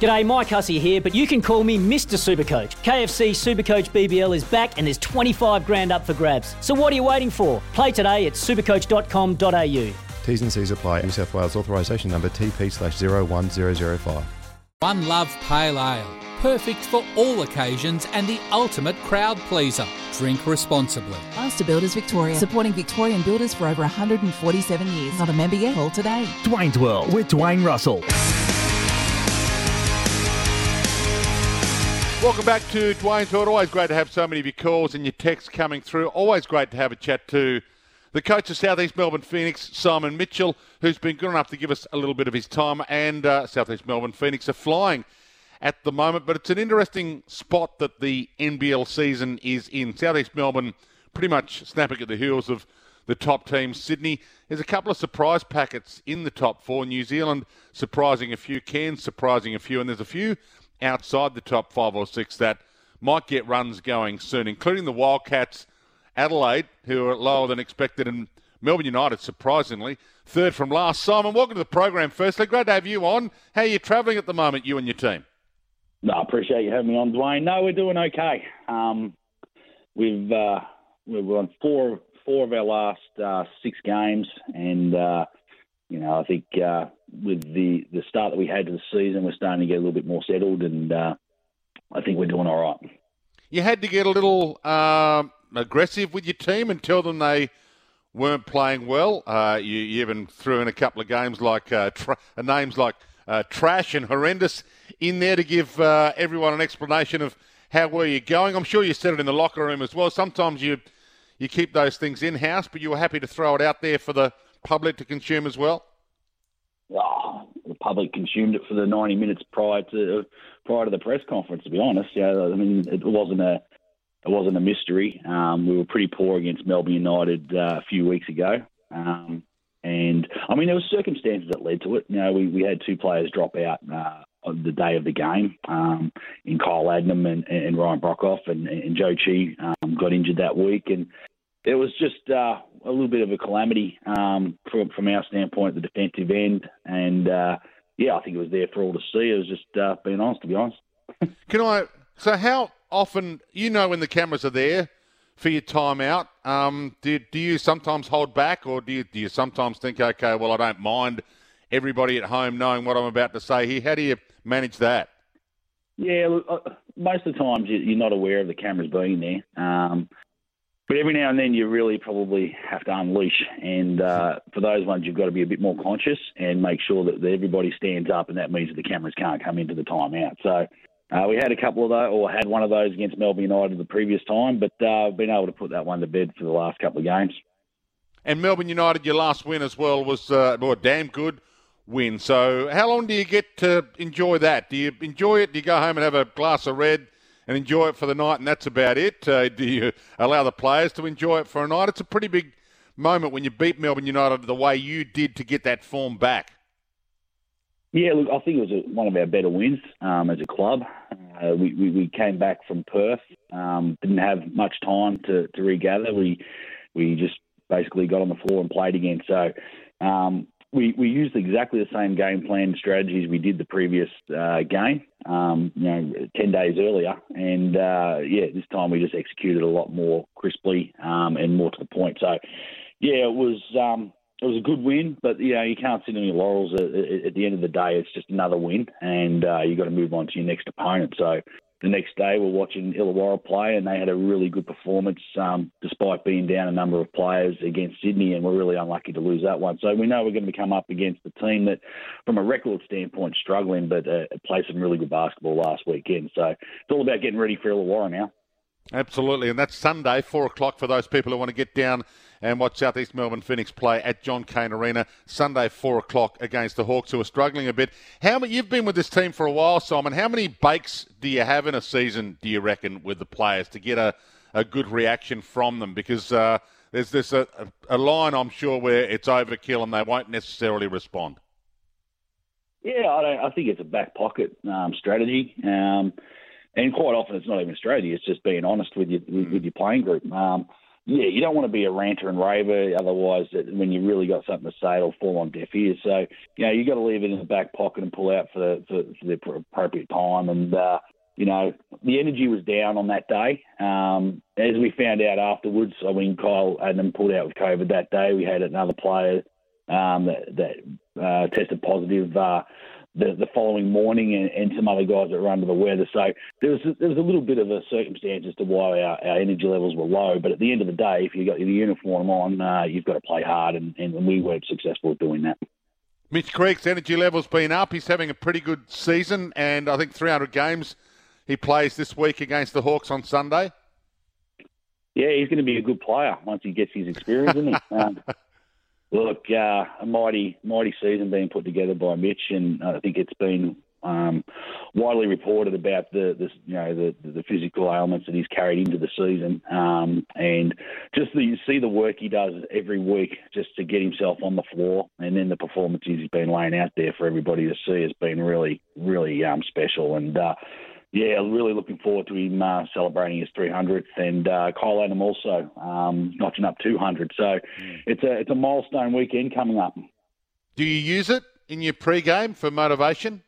G'day, Mike Hussey here, but you can call me Mr. Supercoach. KFC Supercoach BBL is back and there's 25 grand up for grabs. So what are you waiting for? Play today at supercoach.com.au. T's and C's apply. New South Wales authorisation number TP slash 01005. One Love Pale Ale. Perfect for all occasions and the ultimate crowd pleaser. Drink responsibly. Master Builders Victoria, supporting Victorian builders for over 147 years. Not a member yet? Call today. Dwayne's World with Dwayne Russell. Welcome back to Dwayne's World. Always great to have so many of your calls and your texts coming through. Always great to have a chat to the coach of Southeast Melbourne Phoenix, Simon Mitchell, who's been good enough to give us a little bit of his time. And uh, Southeast Melbourne Phoenix are flying at the moment, but it's an interesting spot that the NBL season is in. Southeast Melbourne pretty much snapping at the heels of the top team, Sydney, there's a couple of surprise packets in the top four. New Zealand surprising a few, Cairns surprising a few, and there's a few outside the top five or six that might get runs going soon, including the Wildcats, Adelaide, who are lower than expected, and Melbourne United, surprisingly, third from last. Simon, welcome to the program. Firstly, great to have you on. How are you travelling at the moment, you and your team? No, I appreciate you having me on, Dwayne. No, we're doing okay. Um, we've uh, we've won four four of our last uh, six games, and uh, you know I think uh, with the the start that we had to the season, we're starting to get a little bit more settled, and uh, I think we're doing all right. You had to get a little um, aggressive with your team and tell them they weren't playing well. Uh, you, you, even threw in a couple of games like uh, tra- uh, names like uh, trash and horrendous in there to give everyone an explanation of how were you going. I'm sure you said it in the locker room as well. Sometimes you you keep those things in house, but you were happy to throw it out there for the public to consume as well oh, the public consumed it for the 90 minutes prior to prior to the press conference. To be honest, yeah, I mean it wasn't a it wasn't a mystery. Um, we were pretty poor against Melbourne United uh, a few weeks ago. Um, and I mean, there were circumstances that led to it. You know, we, we had two players drop out uh, on the day of the game um, in Kyle Adnam and, and Ryan Broekhoff, and, and Zhou Qi um, got injured that week. And it was just uh, a little bit of a calamity um, from from our standpoint, the defensive end, and uh, yeah, I think it was there for all to see. It was just uh, being honest, to be honest. Can I? So, how often you know when the cameras are there for your timeout? Um, do do you sometimes hold back, or do you do you sometimes think, okay, well, I don't mind everybody at home knowing what I'm about to say here? How do you manage that? Yeah, uh, most of the times you're not aware of the cameras being there. Um, but every now and then you really probably have to unleash. And uh, for those ones, you've got to be a bit more conscious and make sure that everybody stands up, and that means that the cameras can't come into the timeout. So uh, we had a couple of those, or had one of those against Melbourne United the previous time, but uh, been able to put that one to bed for the last couple of games. And Melbourne United, your last win as well was uh, a damn good win. So how long do you get to enjoy that? Do you enjoy it? Do you go home and have a glass of red? And enjoy it for the night, and that's about it? Uh, do you allow the players to enjoy it for a night? It's a pretty big moment when you beat Melbourne United the way you did to get that form back. Yeah, look, I think it was a, one of our better wins um, as a club. Uh, we, we, we, came back from Perth, um, didn't have much time to, to regather. We we just basically got on the floor and played again. So um, we, we used exactly the same game plan strategies we did the previous uh, game, um, you know, 10 days earlier. And uh, yeah, this time we just executed a lot more crisply um, and more to the point. So yeah, it was. Um, it was a good win, but you know you can't sit on your laurels. At, the end of the day, it's just another win, and uh, you got to move on to your next opponent. So the next day we're watching Illawarra play, and they had a really good performance um, despite being down a number of players against Sydney, and we're really unlucky to lose that one. So we know we're going to come up against a team that, from a record standpoint, struggling, but uh, played some really good basketball last weekend. So it's all about getting ready for Illawarra now. Absolutely, and that's Sunday, four o'clock for those people who want to get down and watch Southeast Melbourne Phoenix play at John Cain Arena Sunday, four o'clock against the Hawks, who are struggling a bit. How? You've been with this team for a while, Simon. How many bakes do you have in a season? Do you reckon with the players to get a, a good reaction from them? Because uh, there's this a, a line I'm sure where it's overkill and they won't necessarily respond. Yeah, I, don't, I think it's a back pocket um, strategy. Um, and quite often it's not even strategy; it's just being honest with your with, with your playing group. Um, yeah, you don't want to be a ranter and raver. Otherwise, when you really got something to say, it'll fall on deaf ears. So, you know, you got to leave it in the back pocket and pull out for the, for, for the appropriate time. And uh, you know, the energy was down on that day. Um, as we found out afterwards, I mean, Kyle Adnam pulled out with COVID that day. We had another player um, that, that uh, tested positive. Uh, the, the following morning and, and some other guys that were under the weather. So there was, there was a little bit of a circumstance as to why our, our energy levels were low. But at the end of the day, if you've got your uniform on, uh, you've got to play hard, and, and we weren't successful at doing that. Mitch Creek's energy level's been up. He's having a pretty good season, and I think 300 games he plays this week against the Hawks on Sunday. Yeah, he's going to be a good player once he gets his experience, isn't he? Um, Look, uh, a mighty, mighty season being put together by Mitch, and I think it's been um, widely reported about the, the you know the, the physical ailments that he's carried into the season, um, and just the, you see the work he does every week just to get himself on the floor, and then the performances he's been laying out there for everybody to see has been really, really um, special. And uh, yeah, really looking forward to him uh, celebrating his 300th, and uh, Kyle Adnam also um, notching up 200. So mm. it's a it's a milestone weekend coming up. Do you use it in your pre-game for motivation?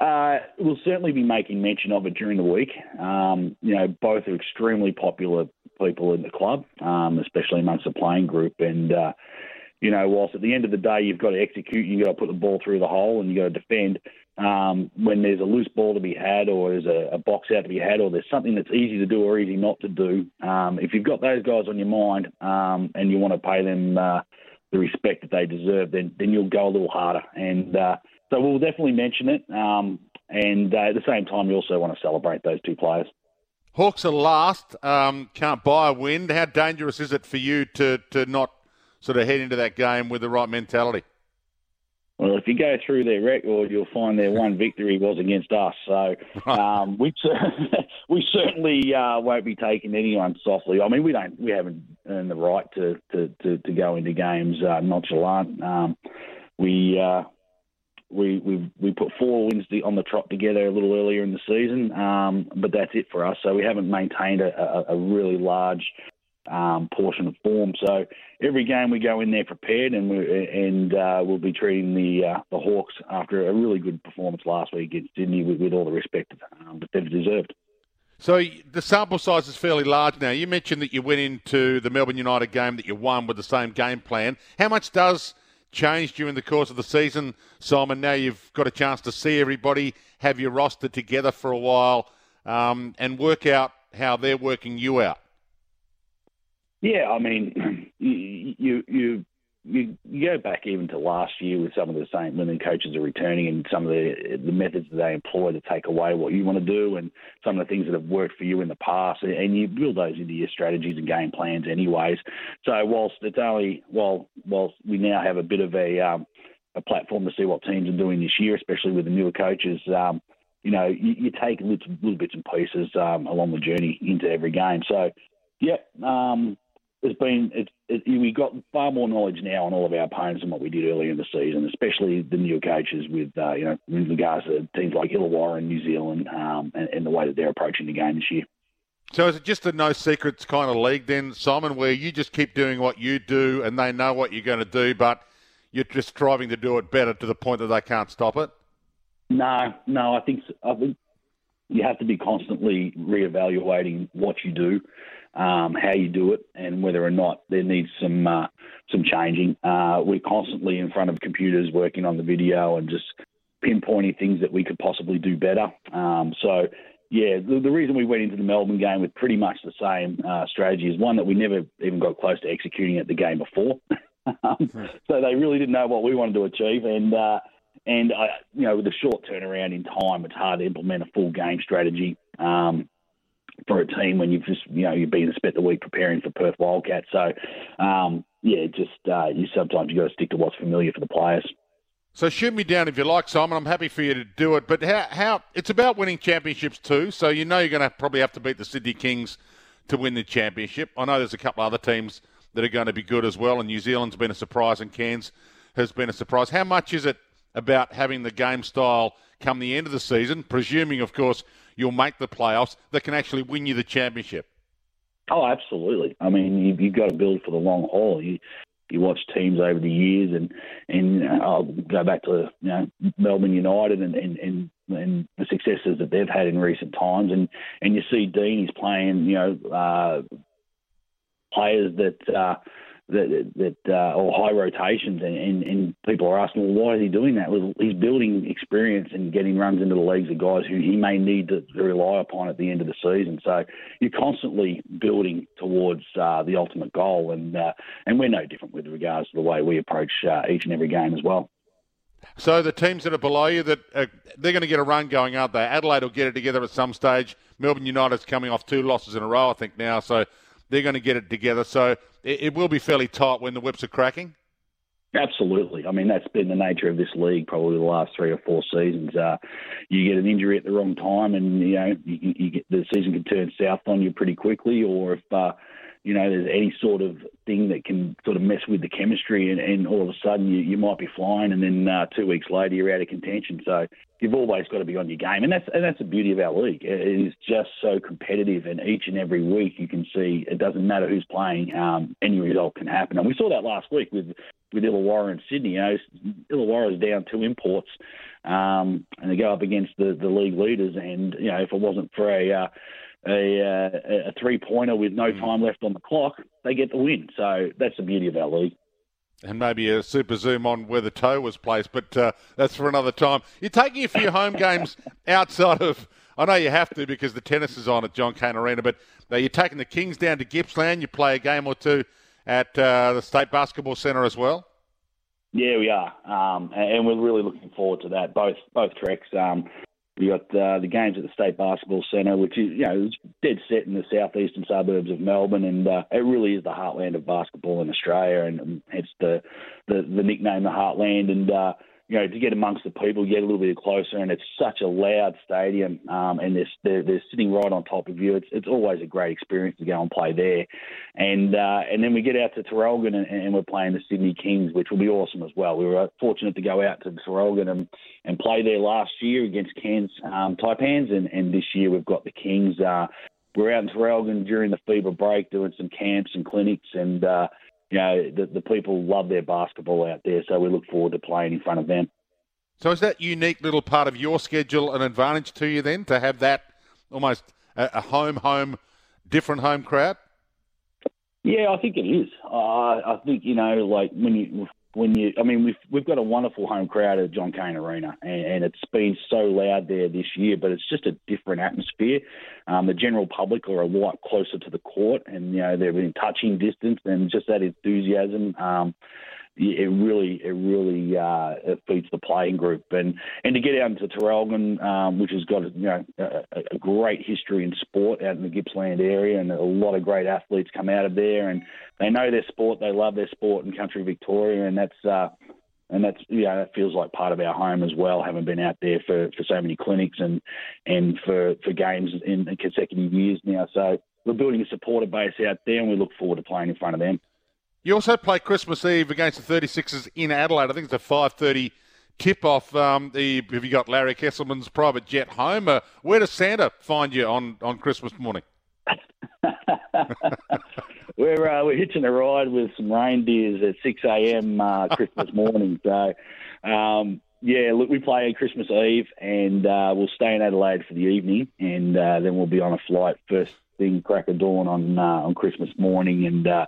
Uh, we'll certainly be making mention of it during the week. Um, you know, both are extremely popular people in the club, um, especially amongst the playing group, and uh, you know, whilst at the end of the day you've got to execute, you've got to put the ball through the hole and you've got to defend. Um, when there's a loose ball to be had or there's a, a, box out to be had or there's something that's easy to do or easy not to do, um, if you've got those guys on your mind um, and you want to pay them uh, the respect that they deserve, then, then you'll go a little harder. And uh, so we'll definitely mention it. Um, and uh, at the same time, you also want to celebrate those two players. Hawks are last, um, can't buy a win. How dangerous is it for you to, to not sort of head into that game with the right mentality? Well, if you go through their record, you'll find their one victory was against us. So um, we we certainly uh, won't be taking anyone softly. I mean, we don't we haven't earned the right to to, to, to go into games uh, nonchalant. Um, we uh, we we we put four wins on the trot together a little earlier in the season, um, but that's it for us. So we haven't maintained a, a, a really large um, portion of form. So every game we go in there prepared, and we and uh, we'll be treating the uh, the Hawks after a really good performance last week against Sydney with, with all the respect um, that they've deserved. So the sample size is fairly large now. You mentioned that you went into the Melbourne United game that you won with the same game plan. How much does change during the course of the season, Simon? Now you've got a chance to see everybody, have your roster together for a while, um, and work out how they're working you out. Yeah, I mean, you you you you, go back even to last year with some of the same women coaches are returning and some of the the methods that they employ to take away what you want to do and some of the things that have worked for you in the past and you build those into your strategies and game plans anyways. So whilst it's only while whilst we now have a bit of a um, a platform to see what teams are doing this year, especially with the newer coaches. Um, you know, you, you take little, little, bits and pieces um, along the journey into every game. So, yeah, um, it's been it, it, we got far more knowledge now on all of our opponents than what we did earlier in the season, especially the new coaches with uh, you know in regards to teams like Illawarra and New Zealand um, and, and the way that they're approaching the game this year. So is it just a no secrets kind of league then, Simon, where you just keep doing what you do and they know what you're going to do, but you're just striving to do it better to the point that they can't stop it? No, no, I think I think you have to be constantly reevaluating what you do um, how you do it, and whether or not there needs some uh, some changing. Uh, we're constantly in front of computers working on the video and just pinpointing things that we could possibly do better. Um, so. Yeah, the, the, reason we went into the Melbourne game with pretty much the same uh, strategy is one that we never even got close to executing at the game before. um, so they really didn't know what we wanted to achieve, and uh, and I, you know, with the short turnaround in time, it's hard to implement a full game strategy. Um, for a team when you've just you know you've been spent the week preparing for Perth Wildcats. So um, yeah, just uh, you sometimes you got to stick to what's familiar for the players. So shoot me down if you like, Simon. I'm happy for you to do it. But how, how it's about winning championships too. So you know you're going to probably have to beat the Sydney Kings to win the championship. I know there's a couple other teams that are going to be good as well, and New Zealand's been a surprise, and Cairns has been a surprise. How much is it about having the game style come the end of the season, presuming, of course, you'll make the playoffs, that can actually win you the championship? Oh, absolutely. I mean, you, you've got to build for the long haul. You, you watch teams over the years, and and uh, I'll go back to you know Melbourne United and and, and and the successes that they've had in recent times, and and you see Dean he's playing you know uh, players that. Uh, that, that uh, or high rotations, and, and, and people are asking, well, why is he doing that? Well, he's building experience and getting runs into the legs of guys who he may need to, to rely upon at the end of the season. So you're constantly building towards uh, the ultimate goal, and uh, and we're no different with regards to the way we approach uh, each and every game as well. So the teams that are below you, that uh, they're going to get a run going, aren't they? Adelaide will get it together at some stage. Melbourne United's coming off two losses in a row, I think now, so they're going to get it together. So it, it will be fairly tight when the whips are cracking. Absolutely. I mean, that's been the nature of this league probably the last three or four seasons. Uh, you get an injury at the wrong time, and you know you, you get, the season can turn south on you pretty quickly. Or if uh, you know, there's any sort of thing that can sort of mess with the chemistry, and, and all of a sudden you, you might be flying, and then uh, two weeks later you're out of contention. So you've always got to be on your game, and that's and that's the beauty of our league. It is just so competitive, and each and every week you can see it doesn't matter who's playing, um, any result can happen. And we saw that last week with with Illawarra and Sydney. You know, Illawarra is down two imports, um, and they go up against the the league leaders, and you know if it wasn't for a uh, a, uh, a three pointer with no mm. time left on the clock, they get the win. So that's the beauty of our league. And maybe a super zoom on where the toe was placed, but uh, that's for another time. You're taking a few home games outside of. I know you have to because the tennis is on at John Cain Arena, but uh, you're taking the Kings down to Gippsland. You play a game or two at uh, the State Basketball Centre as well. Yeah, we are, um, and we're really looking forward to that. Both both treks. Um, we got uh, the games at the State Basketball Centre, which is you know it's dead set in the southeastern suburbs of Melbourne, and uh, it really is the heartland of basketball in Australia, and um, hence the, the the nickname the Heartland. And uh, you know, to get amongst the people, get a little bit closer, and it's such a loud stadium, um, and they're, they're, they're sitting right on top of you. It's it's always a great experience to go and play there, and uh, and then we get out to Traralgon and, and, we're playing the Sydney Kings, which will be awesome as well. We were fortunate to go out to Traralgon and, and play there last year against Cairns um, Taipans, and, and this year we've got the Kings. Uh, we're out in Traralgon during the FIBA break doing some camps and clinics and. Uh, you know, the, the people love their basketball out there, so we look forward to playing in front of them. So is that unique little part of your schedule an advantage to you then to have that almost a, a home, home, different home crowd? Yeah, I think it is. Uh, I think you know, like when you when you, I mean, we've we've got a wonderful home crowd at John Cain Arena, and, and, it's been so loud there this year. But it's just a different atmosphere. Um, the general public are a lot closer to the court, and you know they're in touching distance, and just that enthusiasm. Um, it really it really uh, it feeds the playing group and and to get out into Traralgon, um, which has got you know a, a, great history in sport out in the Gippsland area, and a lot of great athletes come out of there, and they know their sport, they love their sport in country Victoria, and that's. Uh, and that's yeah, that feels like part of our home as well. Having been out there for, for so many clinics and and for, for games in consecutive years now, so we're building a supporter base out there, and we look forward to playing in front of them. You also play Christmas Eve against the 36ers in Adelaide. I think it's a 5:30 tip-off. Um, the, have you got Larry Kestelman's private jet home? Uh, where does Santa find you on, on Christmas morning? we're uh, we're hitching a ride with some reindeers at 6 a.m. Uh, Christmas morning. So, um, yeah, look, we play on Christmas Eve, and uh, we'll stay in Adelaide for the evening, and uh, then we'll be on a flight first thing crack of dawn on uh, on Christmas morning, and uh,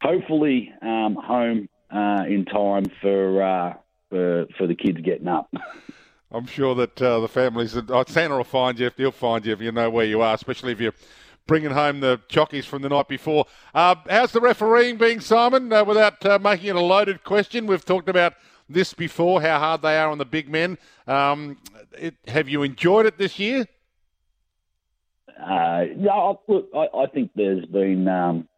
hopefully um, home uh, in time for, uh, for for the kids getting up. I'm sure that uh, the families, uh, Santa will find you. He'll find you if you know where you are, especially if you're bringing home the chockies from the night before. Uh, how's the refereeing being, Simon? Uh, without uh, making it a loaded question, we've talked about this before, how hard they are on the big men. Um, it, have you enjoyed it this year? uh, no, look, I, I think there's been um,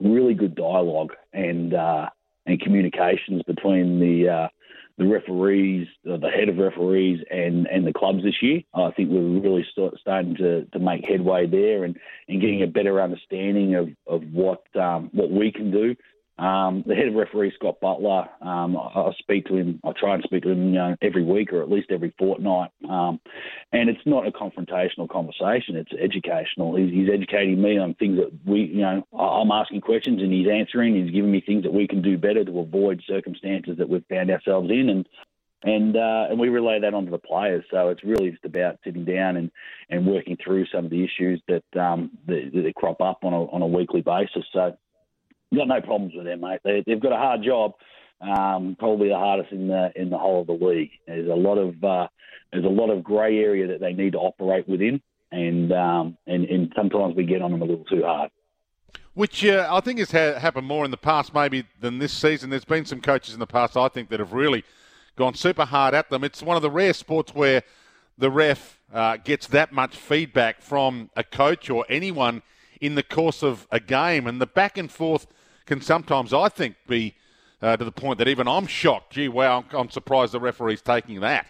really good dialogue and uh, and communications between the uh, the referees, the head of referees, and, and the clubs this year. I think we're really start, starting to, to make headway there and, and getting a better understanding of, of what um, what we can do um, the head of referee Scott Butler, um, I, I, speak to him. I try and speak to him, you know, every week or at least every fortnight. Um, and it's not a confrontational conversation; it's educational. He's, he's, educating me on things that we, you know, I'm asking questions and he's answering. He's giving me things that we can do better to avoid circumstances that we've found ourselves in, and and uh, and we relay that onto the players. So it's really just about sitting down and, and working through some of the issues that um, that, that crop up on a on a weekly basis. So got no problems with them, mate. They, have got a hard job, um, probably the hardest in the in the whole of the league. There's a lot of uh, there's a lot of grey area that they need to operate within, and um, and and sometimes we get on them a little too hard. Which uh, I think has ha- happened more in the past, maybe than this season. There's been some coaches in the past, I think, that have really gone super hard at them. It's one of the rare sports where the ref uh, gets that much feedback from a coach or anyone in the course of a game, and the back and forth can sometimes, I think, be uh, to the point that even I'm shocked. Gee, wow, I'm, surprised the referee's taking that.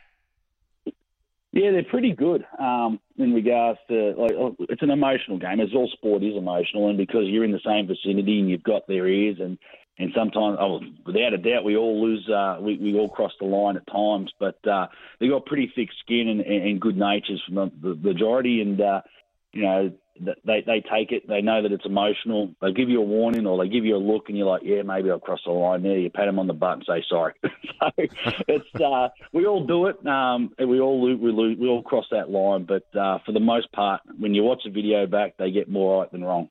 Yeah, they're pretty good um, in regards to like oh, it's an emotional game. As all sport is emotional, and because you're in the same vicinity and you've got their ears, and and sometimes, oh, without a doubt, we all lose. Uh, we we all cross the line at times, but uh, they've got pretty thick skin and, and good natures from the, the majority, and uh, you know they they take it. They know that it's emotional. They give you a warning or they give you a look, and you're like, yeah, maybe I'll cross the line there. You pat them on the butt and say sorry. so it's uh, we all do it. Um, we all we, we all cross that line. But uh, for the most part, when you watch the video back, they get more right than wrong.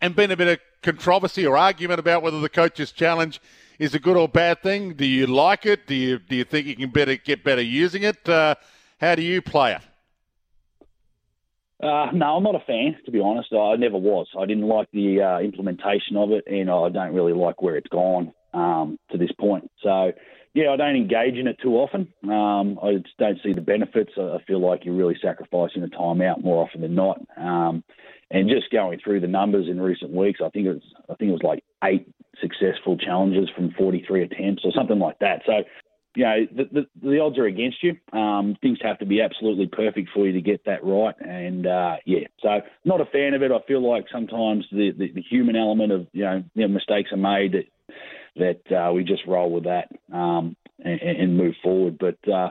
And been a bit of controversy or argument about whether the coach's challenge is a good or bad thing. Do you like it? Do you do you think you can better get better using it? Uh, how do you play it? Uh, no, I'm not a fan, to be honest. I never was. I didn't like the uh, implementation of it, and I don't really like where it's gone um, to this point. So, yeah, I don't engage in it too often. Um, I just don't see the benefits. I feel like you're really sacrificing the time out more often than not. Um, and just going through the numbers in recent weeks, I think it was I think it was like eight successful challenges from 43 attempts or something like that. So you know, the, the, the, odds are against you. Um, things have to be absolutely perfect for you to get that right. And uh, yeah, so not a fan of it. I feel like sometimes the, the, the human element of you know, you know, mistakes are made that that uh, we just roll with that um, and, and, move forward. But uh,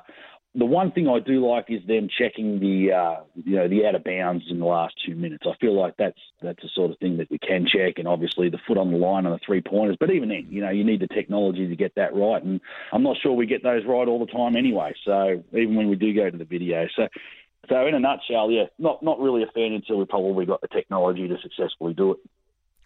the one thing I do like is them checking the uh, you know the out of bounds in the last two minutes. I feel like that's that's the sort of thing that we can check, and obviously the foot on the line on the three pointers. But even then, you know, you need the technology to get that right, and I'm not sure we get those right all the time anyway. So even when we do go to the video, so so in a nutshell, yeah, not not really a fan until we probably got the technology to successfully do it.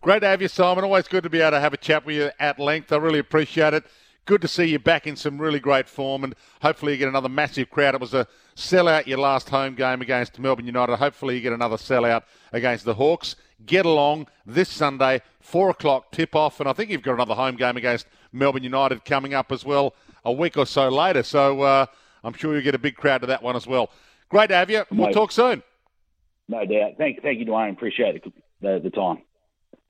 Great to have you, Simon. Always good to be able to have a chat with you at length. I really appreciate it good to see you back in some really great form, and hopefully you get another massive crowd. It was a sellout your last home game against Melbourne United. Hopefully you get another sellout against the Hawks. Get along this Sunday, four o'clock tip off, and I think you've got another home game against Melbourne United coming up as well a week or so later. So uh, I'm sure you'll get a big crowd to that one as well. Great to have you. We'll no, talk soon. No doubt. Thank, thank you, Dwayne. Appreciate the, the time.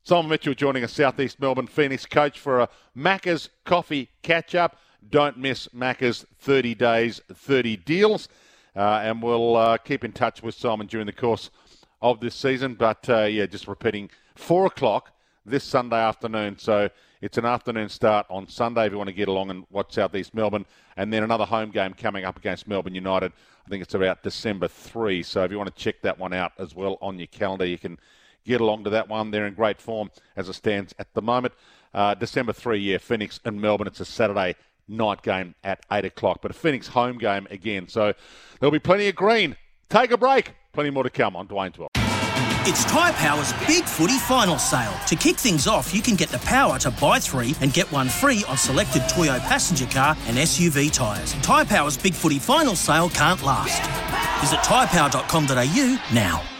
Simon Mitchell joining us, Southeast Melbourne Phoenix coach for a Macca's coffee catch up. Don't miss Macca's 30 days, 30 deals. Uh, and we'll uh, keep in touch with Simon during the course of this season. But uh, yeah, just repeating, 4 o'clock this Sunday afternoon. So it's an afternoon start on Sunday if you want to get along and watch Southeast Melbourne. And then another home game coming up against Melbourne United. I think it's about December 3. So if you want to check that one out as well on your calendar, you can get along to that one. They're in great form as it stands at the moment. Uh, December 3, yeah, Phoenix and Melbourne. It's a Saturday night game at 8 o'clock, but a Phoenix home game again. So there'll be plenty of green. Take a break. Plenty more to come on Dwayne 12. It's Tyre Power's Big Footy Final Sale. To kick things off, you can get the power to buy three and get one free on selected Toyo passenger car and SUV tyres. Tyre Power's Big Footy Final Sale can't last. Visit tyrepower.com.au now.